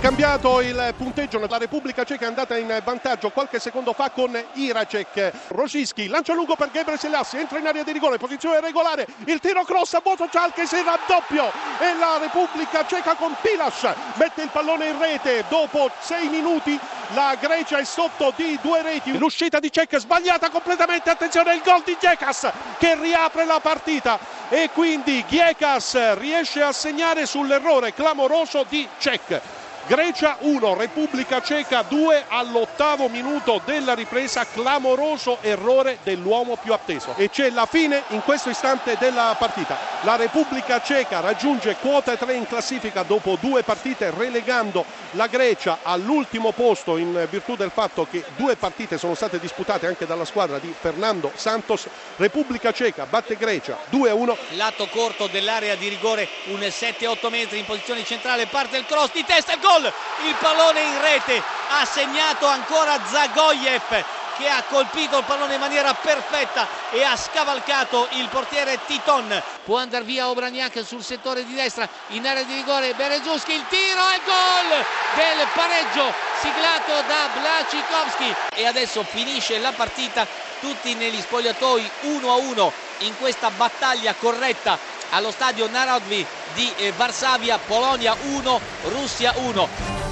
cambiato il punteggio, la Repubblica Ceca è andata in vantaggio qualche secondo fa con Iracek. Rosicki lancia lungo per Gabriel Selassie, entra in area di rigore, posizione regolare, il tiro cross a Boto Cialche si raddoppio e la Repubblica Ceca con Pilas mette il pallone in rete. Dopo sei minuti la Grecia è sotto di due reti. L'uscita di Cech sbagliata completamente attenzione il gol di Giekas che riapre la partita. E quindi Giekas riesce a segnare sull'errore clamoroso di Cech Grecia 1, Repubblica Ceca 2 all'ottavo minuto della ripresa, clamoroso errore dell'uomo più atteso. E c'è la fine in questo istante della partita. La Repubblica Ceca raggiunge quota 3 in classifica dopo due partite relegando la Grecia all'ultimo posto in virtù del fatto che due partite sono state disputate anche dalla squadra di Fernando Santos. Repubblica Ceca batte Grecia 2-1. Lato corto dell'area di rigore, un 7-8 metri in posizione centrale, parte il cross di testa, il gol! Il pallone in rete, ha segnato ancora Zagoyev che ha colpito il pallone in maniera perfetta e ha scavalcato il portiere Titon. Può andare via Obraniak sul settore di destra in area di rigore Berezuski, il tiro e gol del pareggio siglato da Blacikowski e adesso finisce la partita tutti negli spogliatoi 1 a 1 in questa battaglia corretta allo stadio Narodvi di eh, Varsavia, Polonia 1, Russia 1.